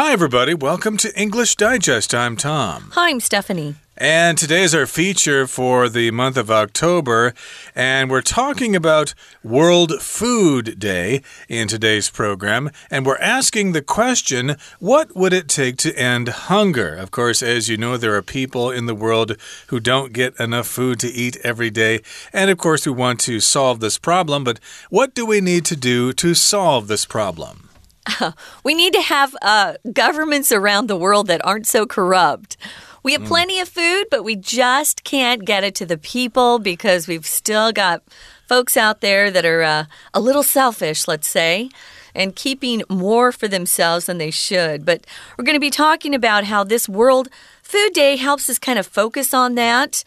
Hi, everybody. Welcome to English Digest. I'm Tom. Hi, I'm Stephanie. And today is our feature for the month of October. And we're talking about World Food Day in today's program. And we're asking the question what would it take to end hunger? Of course, as you know, there are people in the world who don't get enough food to eat every day. And of course, we want to solve this problem. But what do we need to do to solve this problem? we need to have uh, governments around the world that aren't so corrupt. We have mm. plenty of food, but we just can't get it to the people because we've still got folks out there that are uh, a little selfish, let's say, and keeping more for themselves than they should. But we're going to be talking about how this World Food Day helps us kind of focus on that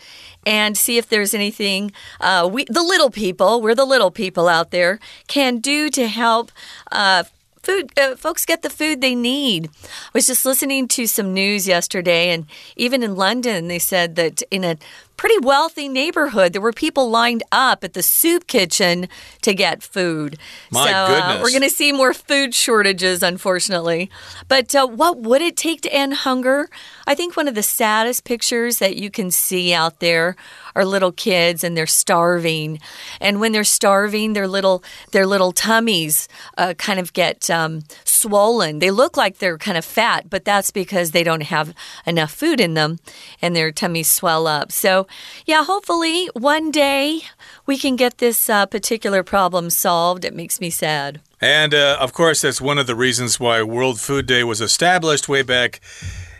and see if there's anything uh, we, the little people, we're the little people out there, can do to help. Uh, food uh, folks get the food they need. I was just listening to some news yesterday and even in London they said that in a pretty wealthy neighborhood. There were people lined up at the soup kitchen to get food. My so, goodness. Uh, we're going to see more food shortages, unfortunately. But uh, what would it take to end hunger? I think one of the saddest pictures that you can see out there are little kids and they're starving. And when they're starving, their little their little tummies uh, kind of get um, swollen. They look like they're kind of fat, but that's because they don't have enough food in them, and their tummies swell up. So yeah, hopefully one day we can get this uh, particular problem solved. It makes me sad. And uh, of course, that's one of the reasons why World Food Day was established way back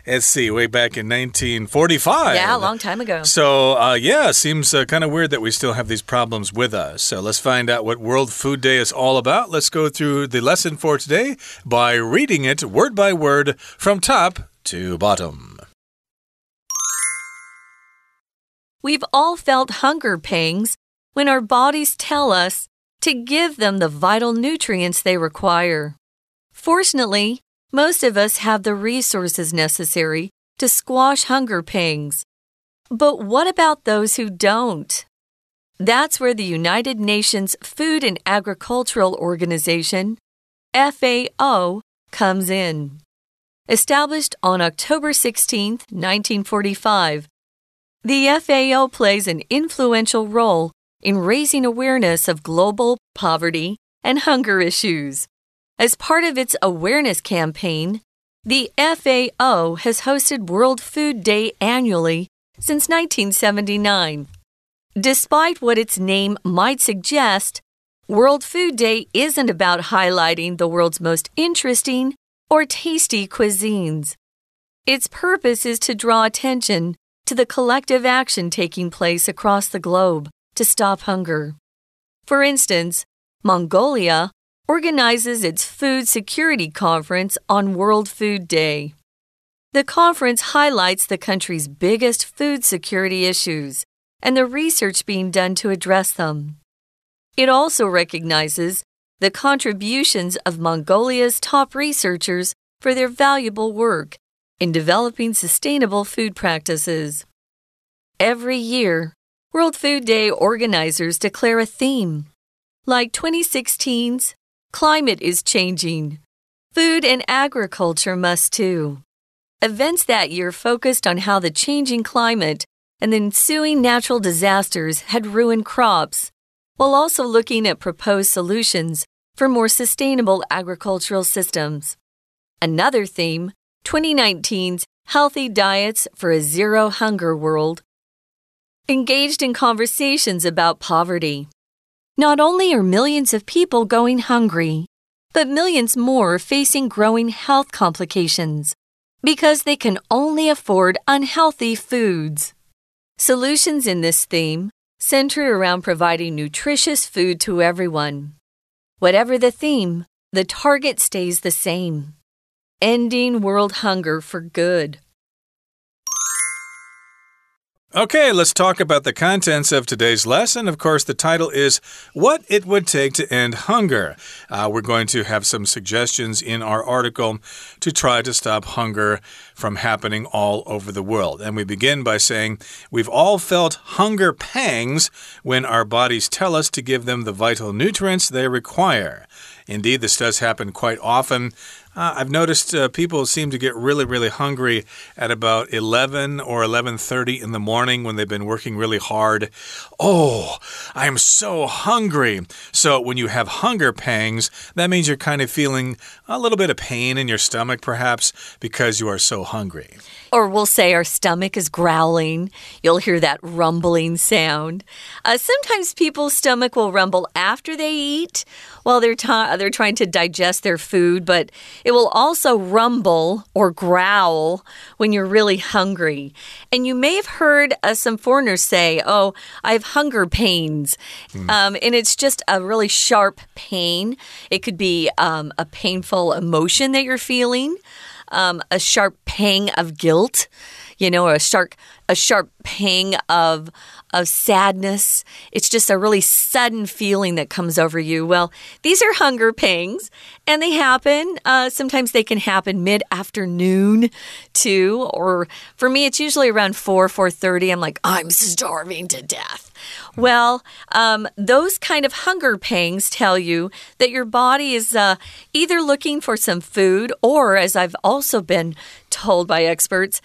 let's see, way back in 1945. Yeah, a long time ago. So, uh, yeah, seems uh, kind of weird that we still have these problems with us. So, let's find out what World Food Day is all about. Let's go through the lesson for today by reading it word by word from top to bottom. We've all felt hunger pangs when our bodies tell us to give them the vital nutrients they require. Fortunately, most of us have the resources necessary to squash hunger pangs. But what about those who don't? That's where the United Nations Food and Agricultural Organization, FAO, comes in. Established on October 16, 1945, the FAO plays an influential role in raising awareness of global poverty and hunger issues. As part of its awareness campaign, the FAO has hosted World Food Day annually since 1979. Despite what its name might suggest, World Food Day isn't about highlighting the world's most interesting or tasty cuisines. Its purpose is to draw attention to the collective action taking place across the globe to stop hunger. For instance, Mongolia organizes its Food Security Conference on World Food Day. The conference highlights the country's biggest food security issues and the research being done to address them. It also recognizes the contributions of Mongolia's top researchers for their valuable work in developing sustainable food practices. Every year, World Food Day organizers declare a theme. Like 2016's, Climate is Changing. Food and agriculture must too. Events that year focused on how the changing climate and the ensuing natural disasters had ruined crops, while also looking at proposed solutions for more sustainable agricultural systems. Another theme 2019's Healthy Diets for a Zero Hunger World, engaged in conversations about poverty. Not only are millions of people going hungry, but millions more are facing growing health complications because they can only afford unhealthy foods. Solutions in this theme center around providing nutritious food to everyone. Whatever the theme, the target stays the same ending world hunger for good. Okay, let's talk about the contents of today's lesson. Of course, the title is What It Would Take to End Hunger. Uh, we're going to have some suggestions in our article to try to stop hunger from happening all over the world. And we begin by saying we've all felt hunger pangs when our bodies tell us to give them the vital nutrients they require. Indeed, this does happen quite often Uh, I've noticed uh, people seem to get really, really hungry at about 11 or 11:30 in the morning when they've been working really hard. Oh, I'm so hungry. So when you have hunger pangs, that means you're kind of feeling a little bit of pain in your stomach, perhaps, because you are so hungry. Or we'll say our stomach is growling. You'll hear that rumbling sound. Uh, sometimes people's stomach will rumble after they eat while they're, they're trying to digest their food, but it will also rumble or growl when you're really hungry. And you may have heard uh, some foreigners say, Oh, I have hunger pains. Mm. Um, and it's just a really sharp pain. It could be um, a painful emotion that you're feeling um, a sharp pang of guilt, you know, a sharp a sharp pang of of sadness. It's just a really sudden feeling that comes over you. Well, these are hunger pangs, and they happen. Uh, sometimes they can happen mid afternoon, too. Or for me, it's usually around four four thirty. I'm like, I'm starving to death. Well, um, those kind of hunger pangs tell you that your body is uh, either looking for some food, or as I've also been told by experts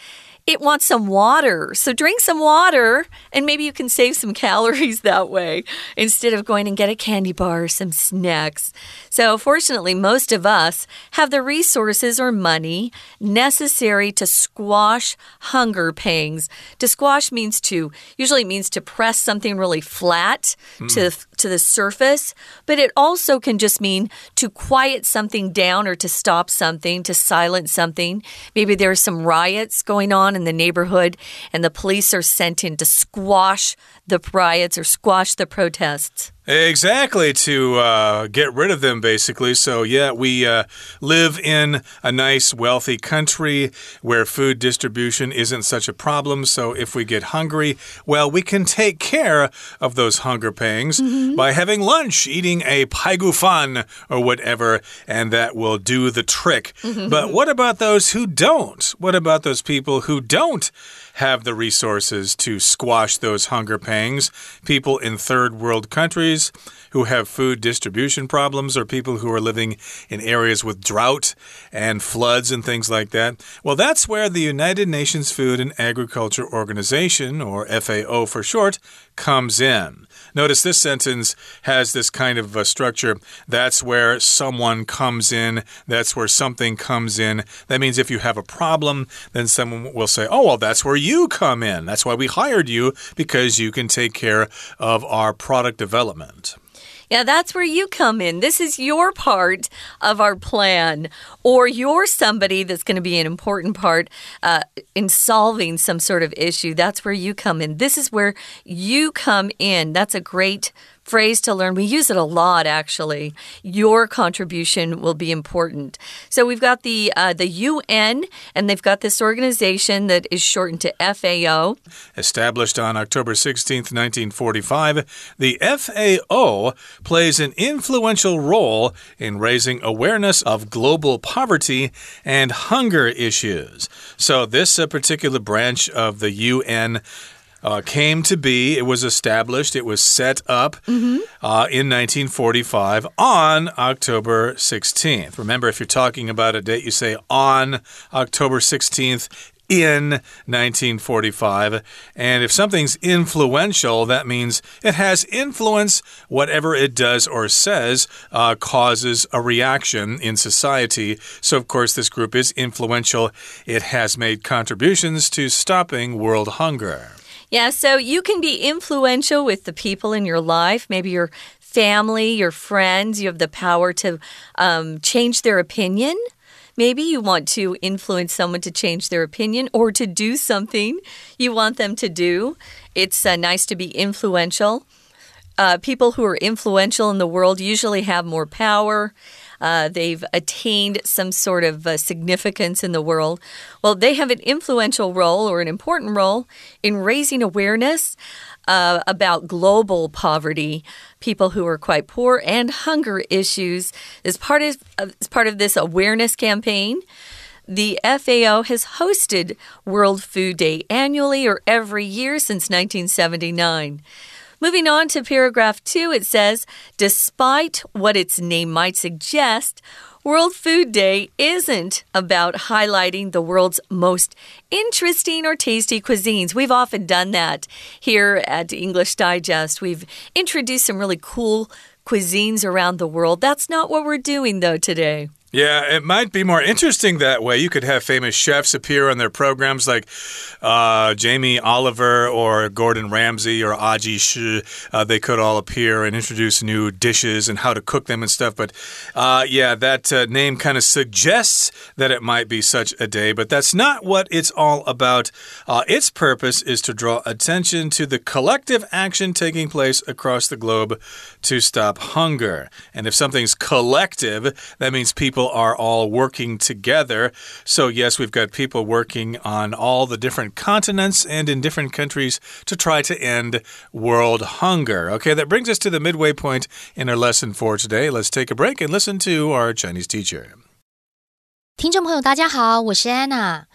it wants some water. So drink some water and maybe you can save some calories that way instead of going and get a candy bar or some snacks. So fortunately, most of us have the resources or money necessary to squash hunger pangs. To squash means to usually means to press something really flat mm. to to the surface, but it also can just mean to quiet something down or to stop something, to silence something. Maybe there are some riots going on in the neighborhood, and the police are sent in to squash the riots or squash the protests. Exactly, to uh, get rid of them, basically. So, yeah, we uh, live in a nice, wealthy country where food distribution isn't such a problem. So, if we get hungry, well, we can take care of those hunger pangs mm -hmm. by having lunch, eating a paigufan or whatever, and that will do the trick. Mm -hmm. But what about those who don't? What about those people who don't? have the resources to squash those hunger pangs. People in third world countries who have food distribution problems or people who are living in areas with drought and floods and things like that. Well, that's where the United Nations Food and Agriculture Organization, or FAO for short, comes in. Notice this sentence has this kind of a structure. That's where someone comes in. That's where something comes in. That means if you have a problem, then someone will say, Oh, well, that's where you come in. That's why we hired you because you can take care of our product development. Yeah, that's where you come in. This is your part of our plan, or you're somebody that's going to be an important part uh, in solving some sort of issue. That's where you come in. This is where you come in. That's a great phrase to learn. We use it a lot, actually. Your contribution will be important. So we've got the uh, the UN, and they've got this organization that is shortened to FAO. Established on October 16th, 1945, the FAO plays an influential role in raising awareness of global poverty and hunger issues. So this uh, particular branch of the UN uh, came to be. It was established, it was set up mm -hmm. uh, in 1945 on October 16th. Remember, if you're talking about a date, you say on October 16th in 1945. And if something's influential, that means it has influence. Whatever it does or says uh, causes a reaction in society. So, of course, this group is influential. It has made contributions to stopping world hunger. Yeah, so you can be influential with the people in your life, maybe your family, your friends. You have the power to um, change their opinion. Maybe you want to influence someone to change their opinion or to do something you want them to do. It's uh, nice to be influential. Uh, people who are influential in the world usually have more power. Uh, they've attained some sort of uh, significance in the world. Well, they have an influential role or an important role in raising awareness uh, about global poverty, people who are quite poor, and hunger issues as part of, as part of this awareness campaign. The FAO has hosted World Food Day annually or every year since 1979. Moving on to paragraph two, it says Despite what its name might suggest, World Food Day isn't about highlighting the world's most interesting or tasty cuisines. We've often done that here at English Digest. We've introduced some really cool cuisines around the world. That's not what we're doing, though, today. Yeah, it might be more interesting that way. You could have famous chefs appear on their programs like uh, Jamie Oliver or Gordon Ramsay or Aji Shi. Uh, they could all appear and introduce new dishes and how to cook them and stuff. But uh, yeah, that uh, name kind of suggests that it might be such a day, but that's not what it's all about. Uh, its purpose is to draw attention to the collective action taking place across the globe to stop hunger. And if something's collective, that means people are all working together. So, yes, we've got people working on all the different continents and in different countries to try to end world hunger. Okay, that brings us to the midway point in our lesson for today. Let's take a break and listen to our Chinese teacher. 听众朋友，大家好，我是安娜。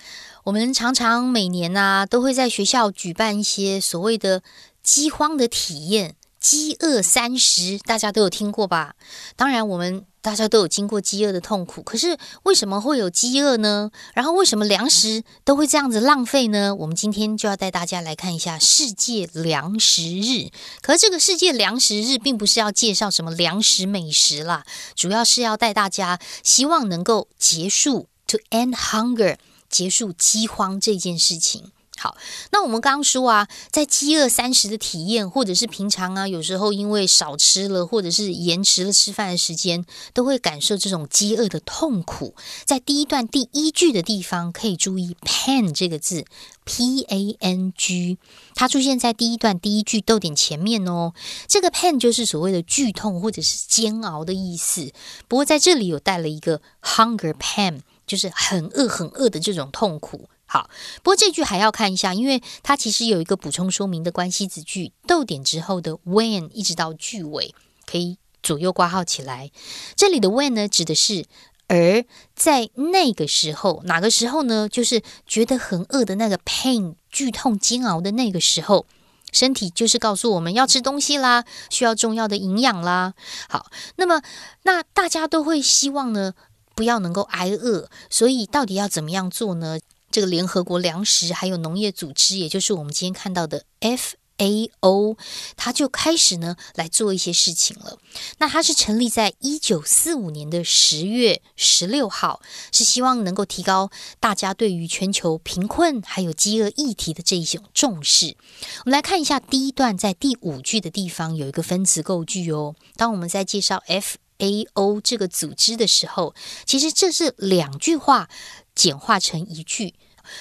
我们常常每年啊，都会在学校举办一些所谓的饥荒的体验。饥饿三十，大家都有听过吧？当然，我们 大家都有经过饥饿的痛苦。可是，为什么会有饥饿呢？然后，为什么粮食都会这样子浪费呢？我们今天就要带大家来看一下世界粮食日。可是，这个世界粮食日并不是要介绍什么粮食美食啦，主要是要带大家希望能够结束 to end hunger，结束饥荒这件事情。好，那我们刚刚说啊，在饥饿三十的体验，或者是平常啊，有时候因为少吃了，或者是延迟了吃饭的时间，都会感受这种饥饿的痛苦。在第一段第一句的地方，可以注意 “pan” 这个字，P A N G，它出现在第一段第一句逗点前面哦。这个 “pan” 就是所谓的剧痛或者是煎熬的意思。不过在这里有带了一个 “hunger pan”，就是很饿很饿的这种痛苦。好，不过这句还要看一下，因为它其实有一个补充说明的关系子句，逗点之后的 when 一直到句尾可以左右挂号起来。这里的 when 呢，指的是而在那个时候，哪个时候呢？就是觉得很饿的那个 pain 剧痛煎熬的那个时候，身体就是告诉我们要吃东西啦，需要重要的营养啦。好，那么那大家都会希望呢，不要能够挨饿，所以到底要怎么样做呢？这个联合国粮食还有农业组织，也就是我们今天看到的 FAO，它就开始呢来做一些事情了。那它是成立在一九四五年的十月十六号，是希望能够提高大家对于全球贫困还有饥饿议题的这一种重视。我们来看一下第一段，在第五句的地方有一个分词构句哦。当我们在介绍 FAO 这个组织的时候，其实这是两句话简化成一句。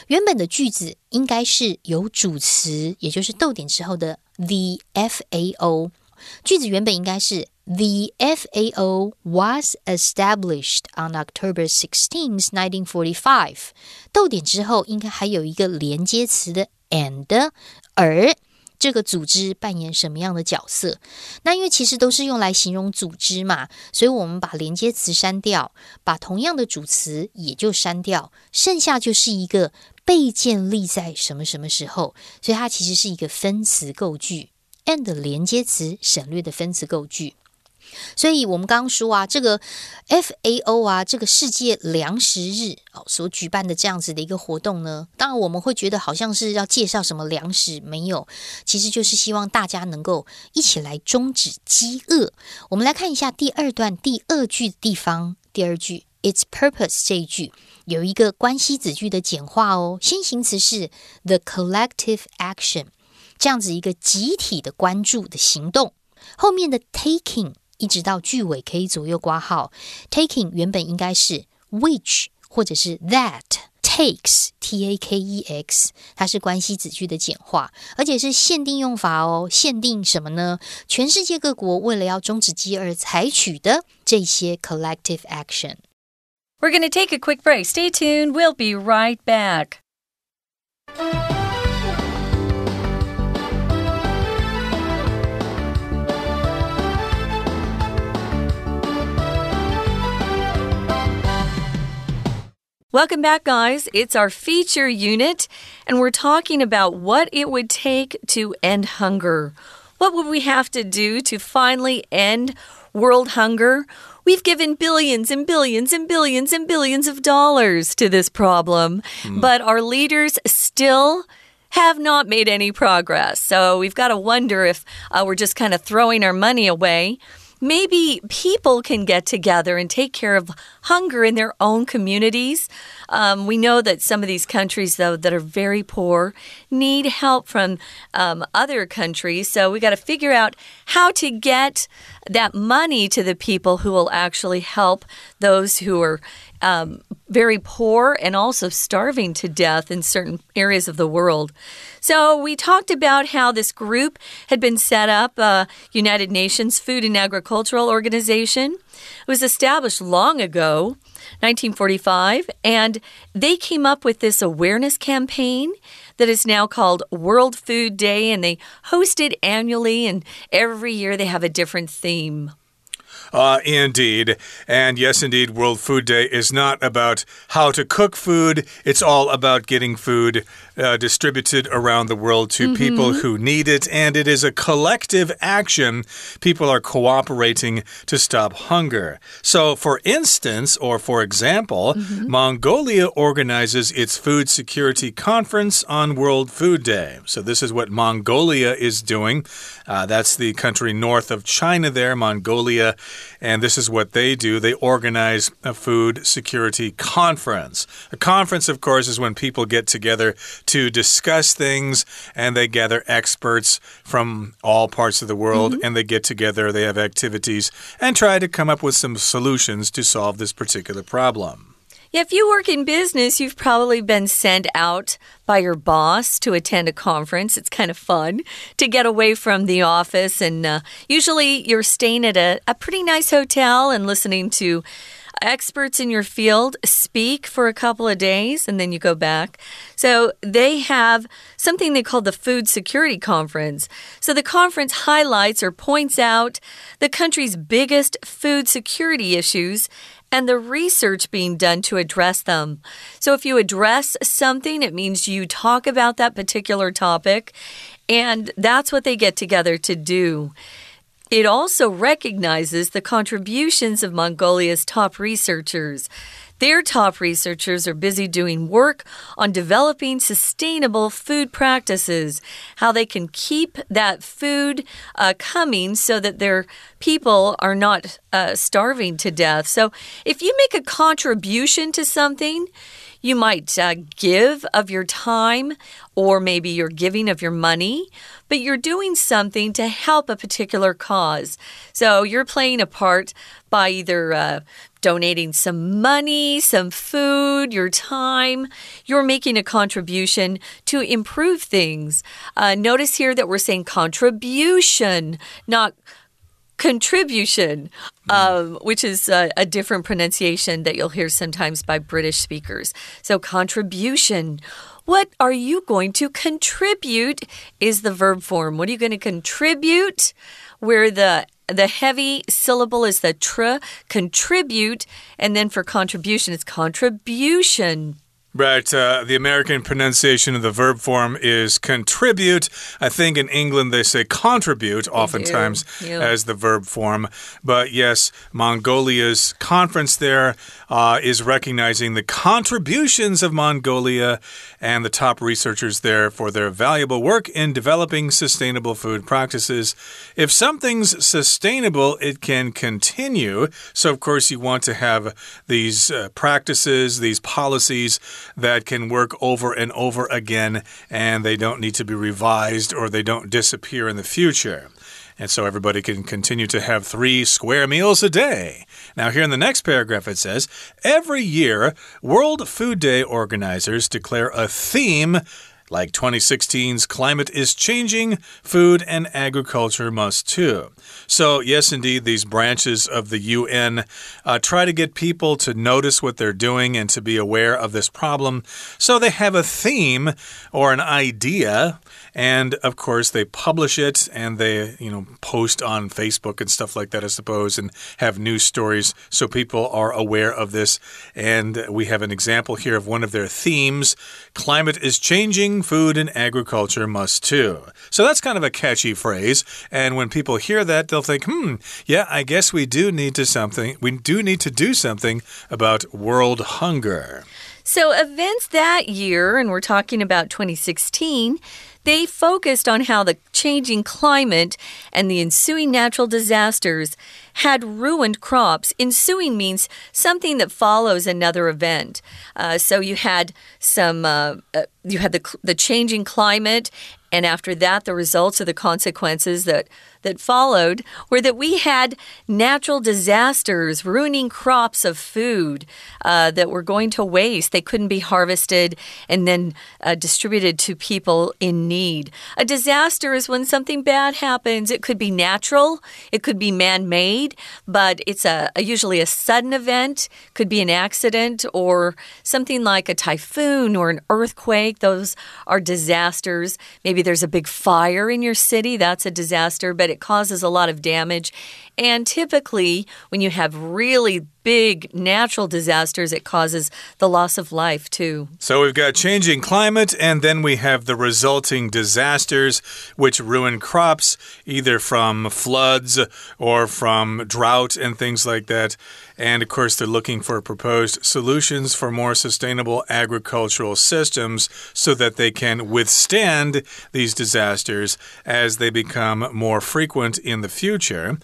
原本的句子应该是有主词，也就是逗点之后的 the FAO。句子原本应该是 The FAO was established on October 16, 1945。逗点之后应该还有一个连接词的 and，而。这个组织扮演什么样的角色？那因为其实都是用来形容组织嘛，所以我们把连接词删掉，把同样的主词也就删掉，剩下就是一个被建立在什么什么时候，所以它其实是一个分词构句，and 连接词省略的分词构句。所以，我们刚刚说啊，这个 FAO 啊，这个世界粮食日哦，所举办的这样子的一个活动呢，当然我们会觉得好像是要介绍什么粮食，没有，其实就是希望大家能够一起来终止饥饿。我们来看一下第二段第二句的地方，第二句 its purpose 这一句有一个关系子句的简化哦，先行词是 the collective action，这样子一个集体的关注的行动，后面的 taking。一直到句尾可以左右挂号，taking 原本应该是 which 或者是 that takes t a k e x，它是关系子句的简化，而且是限定用法哦。限定什么呢？全世界各国为了要终止饥饿采取的这些 collective action。We're going to take a quick break. Stay tuned. We'll be right back. Welcome back, guys. It's our feature unit, and we're talking about what it would take to end hunger. What would we have to do to finally end world hunger? We've given billions and billions and billions and billions of dollars to this problem, mm. but our leaders still have not made any progress. So we've got to wonder if uh, we're just kind of throwing our money away maybe people can get together and take care of hunger in their own communities. Um, we know that some of these countries, though, that are very poor, need help from um, other countries. So we got to figure out how to get that money to the people who will actually help those who are um, very poor and also starving to death in certain areas of the world. So, we talked about how this group had been set up, uh, United Nations Food and Agricultural Organization. It was established long ago, 1945, and they came up with this awareness campaign that is now called World Food Day, and they host it annually, and every year they have a different theme. Uh, indeed. And yes, indeed, World Food Day is not about how to cook food, it's all about getting food uh, distributed around the world to mm -hmm. people who need it. And it is a collective action. People are cooperating to stop hunger. So, for instance, or for example, mm -hmm. Mongolia organizes its food security conference on World Food Day. So, this is what Mongolia is doing. Uh, that's the country north of China, there, Mongolia. And this is what they do they organize a food security conference. A conference, of course, is when people get together to discuss things and they gather experts from all parts of the world mm -hmm. and they get together, they have activities and try to come up with some solutions to solve this particular problem. Yeah, if you work in business, you've probably been sent out by your boss to attend a conference. It's kind of fun to get away from the office. And uh, usually you're staying at a, a pretty nice hotel and listening to experts in your field speak for a couple of days and then you go back. So they have something they call the Food Security Conference. So the conference highlights or points out the country's biggest food security issues and the research being done to address them. So, if you address something, it means you talk about that particular topic, and that's what they get together to do. It also recognizes the contributions of Mongolia's top researchers. Their top researchers are busy doing work on developing sustainable food practices, how they can keep that food uh, coming so that their people are not uh, starving to death. So, if you make a contribution to something, you might uh, give of your time, or maybe you're giving of your money, but you're doing something to help a particular cause. So you're playing a part by either uh, donating some money, some food, your time. You're making a contribution to improve things. Uh, notice here that we're saying contribution, not contribution, mm. um, which is a, a, different pronunciation that you'll hear sometimes by British speakers. So, contribution. What are you going to contribute is the verb form. What are you going to contribute? Where the the heavy syllable is the tr, contribute, and then for contribution, it's contribution. Right. Uh, the American pronunciation of the verb form is contribute. I think in England they say contribute oftentimes as the verb form. But yes, Mongolia's conference there uh, is recognizing the contributions of Mongolia and the top researchers there for their valuable work in developing sustainable food practices. If something's sustainable, it can continue. So, of course, you want to have these uh, practices, these policies that can work over and over again, and they don't need to be revised or they don't disappear in the future. And so everybody can continue to have three square meals a day. Now, here in the next paragraph, it says Every year, World Food Day organizers declare a theme like 2016's climate is changing, food and agriculture must too. So, yes, indeed, these branches of the UN uh, try to get people to notice what they're doing and to be aware of this problem. So, they have a theme or an idea and of course, they publish it and they, you know, post on Facebook and stuff like that, I suppose, and have news stories so people are aware of this. And we have an example here of one of their themes Climate is changing, food and agriculture must too. So that's kind of a catchy phrase. And when people hear that, they'll think, hmm, yeah, I guess we do need to something. We do need to do something about world hunger. So, events that year, and we're talking about 2016, they focused on how the changing climate and the ensuing natural disasters had ruined crops. Ensuing means something that follows another event. Uh, so you had some, uh, uh, you had the the changing climate, and after that, the results of the consequences that that followed were that we had natural disasters ruining crops of food uh, that were going to waste. They couldn't be harvested and then uh, distributed to people in need. A disaster is when something bad happens. It could be natural, it could be man made, but it's a, a usually a sudden event, could be an accident or something like a typhoon or an earthquake. Those are disasters. Maybe there's a big fire in your city, that's a disaster, but it causes a lot of damage. And typically, when you have really big natural disasters, it causes the loss of life too. So we've got changing climate, and then we have the resulting disasters, which ruin crops either from floods or from drought and things like that. And of course, they're looking for proposed solutions for more sustainable agricultural systems so that they can withstand these disasters as they become more frequent in the future.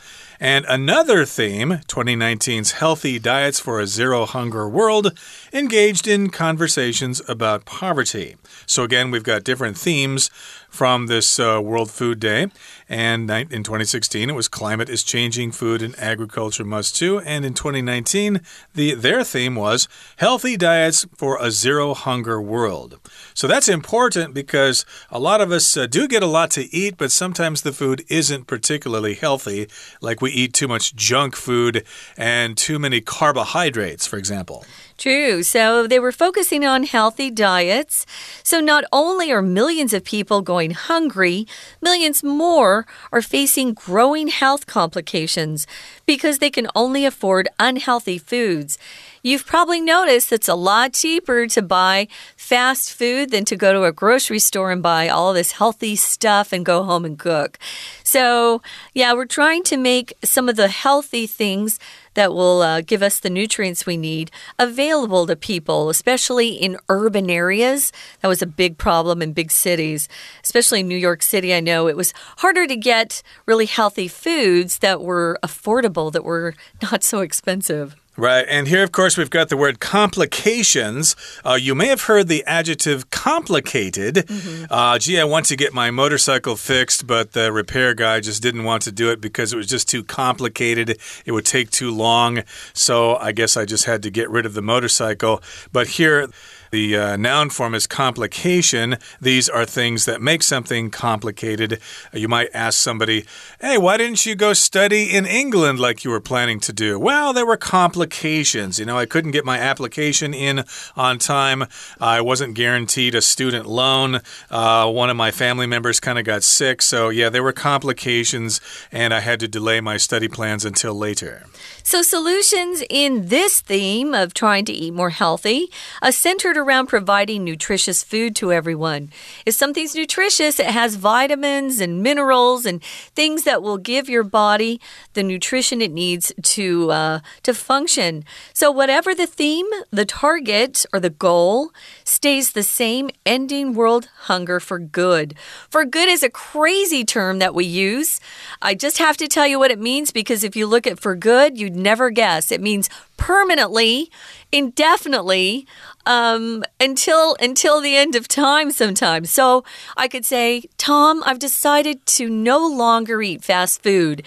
And another theme, 2019's Healthy Diets for a Zero Hunger World, engaged in conversations about poverty. So, again, we've got different themes from this uh, World Food Day. And in 2016, it was Climate is Changing, Food and Agriculture Must Too. And in 2019, the, their theme was Healthy Diets for a Zero Hunger World. So that's important because a lot of us uh, do get a lot to eat, but sometimes the food isn't particularly healthy. Like we eat too much junk food and too many carbohydrates, for example. True. So they were focusing on healthy diets. So not only are millions of people going hungry, millions more are facing growing health complications because they can only afford unhealthy foods. You've probably noticed it's a lot cheaper to buy fast food than to go to a grocery store and buy all this healthy stuff and go home and cook. So, yeah, we're trying to make some of the healthy things that will uh, give us the nutrients we need available to people, especially in urban areas. That was a big problem in big cities, especially in New York City. I know it was harder to get really healthy foods that were affordable, that were not so expensive. Right, and here, of course, we've got the word complications. Uh, you may have heard the adjective complicated. Mm -hmm. uh, gee, I want to get my motorcycle fixed, but the repair guy just didn't want to do it because it was just too complicated. It would take too long. So I guess I just had to get rid of the motorcycle. But here, the uh, noun form is complication. These are things that make something complicated. You might ask somebody, hey, why didn't you go study in England like you were planning to do? Well, there were complications. You know, I couldn't get my application in on time. I wasn't guaranteed a student loan. Uh, one of my family members kind of got sick. So, yeah, there were complications, and I had to delay my study plans until later. So, solutions in this theme of trying to eat more healthy are centered around providing nutritious food to everyone. If something's nutritious, it has vitamins and minerals and things that will give your body the nutrition it needs to uh, to function. So, whatever the theme, the target or the goal stays the same. Ending world hunger for good. For good is a crazy term that we use. I just have to tell you what it means because if you look at for good, you'd never guess. It means permanently, indefinitely, um, until until the end of time. Sometimes, so I could say, Tom, I've decided to no longer eat fast food.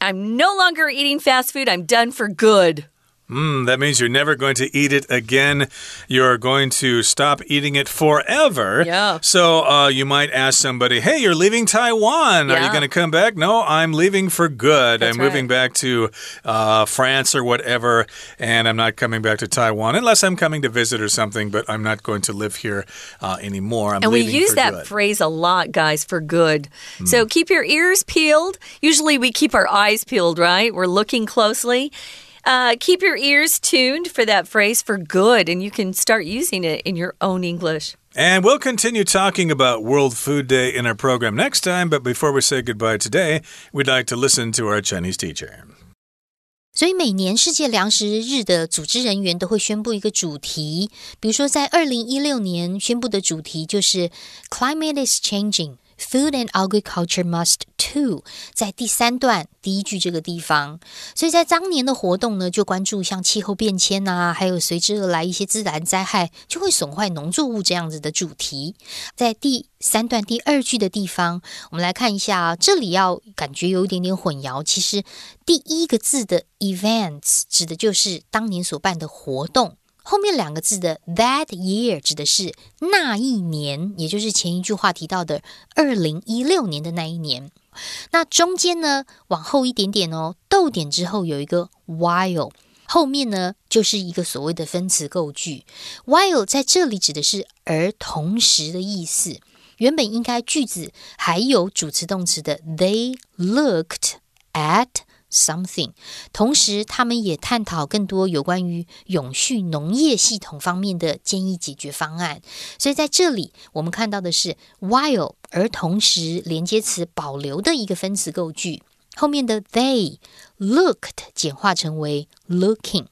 I'm no longer eating fast food. I'm done for good. Mm, that means you're never going to eat it again. You're going to stop eating it forever. Yeah. So uh, you might ask somebody, hey, you're leaving Taiwan. Yeah. Are you going to come back? No, I'm leaving for good. That's I'm right. moving back to uh, France or whatever, and I'm not coming back to Taiwan unless I'm coming to visit or something, but I'm not going to live here uh, anymore. I'm and we use that good. phrase a lot, guys, for good. Mm. So keep your ears peeled. Usually we keep our eyes peeled, right? We're looking closely. Uh, keep your ears tuned for that phrase for good, and you can start using it in your own English. And we'll continue talking about World Food Day in our program next time. But before we say goodbye today, we'd like to listen to our Chinese teacher. 所以每年世界粮食日的组织人员都会宣布一个主题，比如说在二零一六年宣布的主题就是 “Climate is changing”。 Food and agriculture must too，在第三段第一句这个地方，所以在当年的活动呢，就关注像气候变迁啊，还有随之而来一些自然灾害就会损坏农作物这样子的主题。在第三段第二句的地方，我们来看一下啊，这里要感觉有一点点混淆。其实第一个字的 events 指的就是当年所办的活动。后面两个字的 that year 指的是那一年，也就是前一句话提到的二零一六年的那一年。那中间呢，往后一点点哦，逗点之后有一个 while，后面呢就是一个所谓的分词构句。while 在这里指的是而同时的意思。原本应该句子还有主词动词的 they looked at。something，同时他们也探讨更多有关于永续农业系统方面的建议解决方案。所以在这里，我们看到的是 while，而同时连接词保留的一个分词构句，后面的 they looked 简化成为 looking。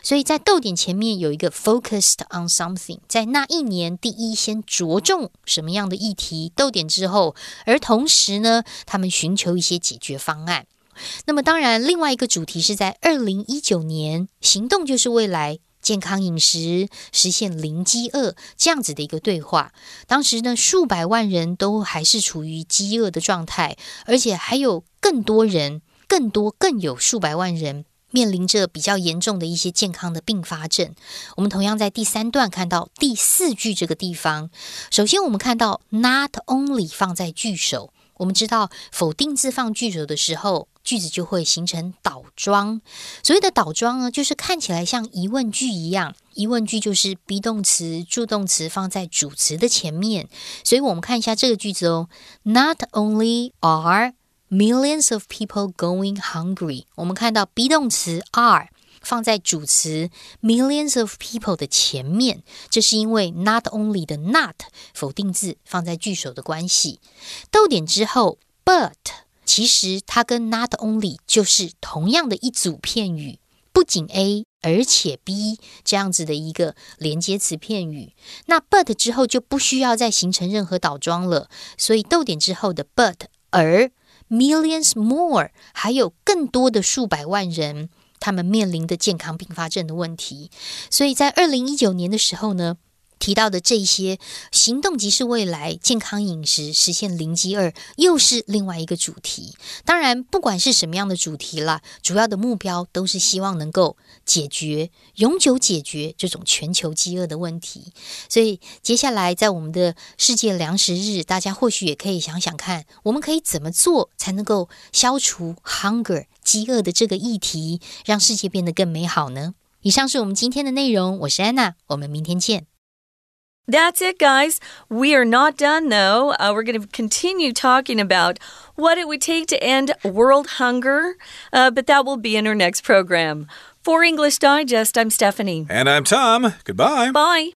所以在逗点前面有一个 focused on something，在那一年第一先着重什么样的议题，逗点之后，而同时呢，他们寻求一些解决方案。那么，当然，另外一个主题是在二零一九年，行动就是未来，健康饮食，实现零饥饿这样子的一个对话。当时呢，数百万人都还是处于饥饿的状态，而且还有更多人，更多更有数百万人面临着比较严重的一些健康的并发症。我们同样在第三段看到第四句这个地方，首先我们看到 not only 放在句首，我们知道否定字放句首的时候。句子就会形成倒装。所谓的倒装呢，就是看起来像疑问句一样。疑问句就是 be 动词、助动词放在主词的前面。所以我们看一下这个句子哦。Not only are millions of people going hungry，我们看到 be 动词 are 放在主词 millions of people 的前面，这是因为 not only 的 not 否定字放在句首的关系。逗点之后，but。其实它跟 not only 就是同样的一组片语，不仅 A 而且 B 这样子的一个连接词片语。那 but 之后就不需要再形成任何倒装了，所以逗点之后的 but 而 millions more 还有更多的数百万人，他们面临的健康并发症的问题。所以在二零一九年的时候呢。提到的这些行动即是未来，健康饮食实现零饥饿，又是另外一个主题。当然，不管是什么样的主题啦，主要的目标都是希望能够解决永久解决这种全球饥饿的问题。所以，接下来在我们的世界粮食日，大家或许也可以想想看，我们可以怎么做才能够消除 hunger 饥饿的这个议题，让世界变得更美好呢？以上是我们今天的内容，我是安娜，我们明天见。That's it, guys. We are not done, though. Uh, we're going to continue talking about what it would take to end world hunger, uh, but that will be in our next program. For English Digest, I'm Stephanie. And I'm Tom. Goodbye. Bye.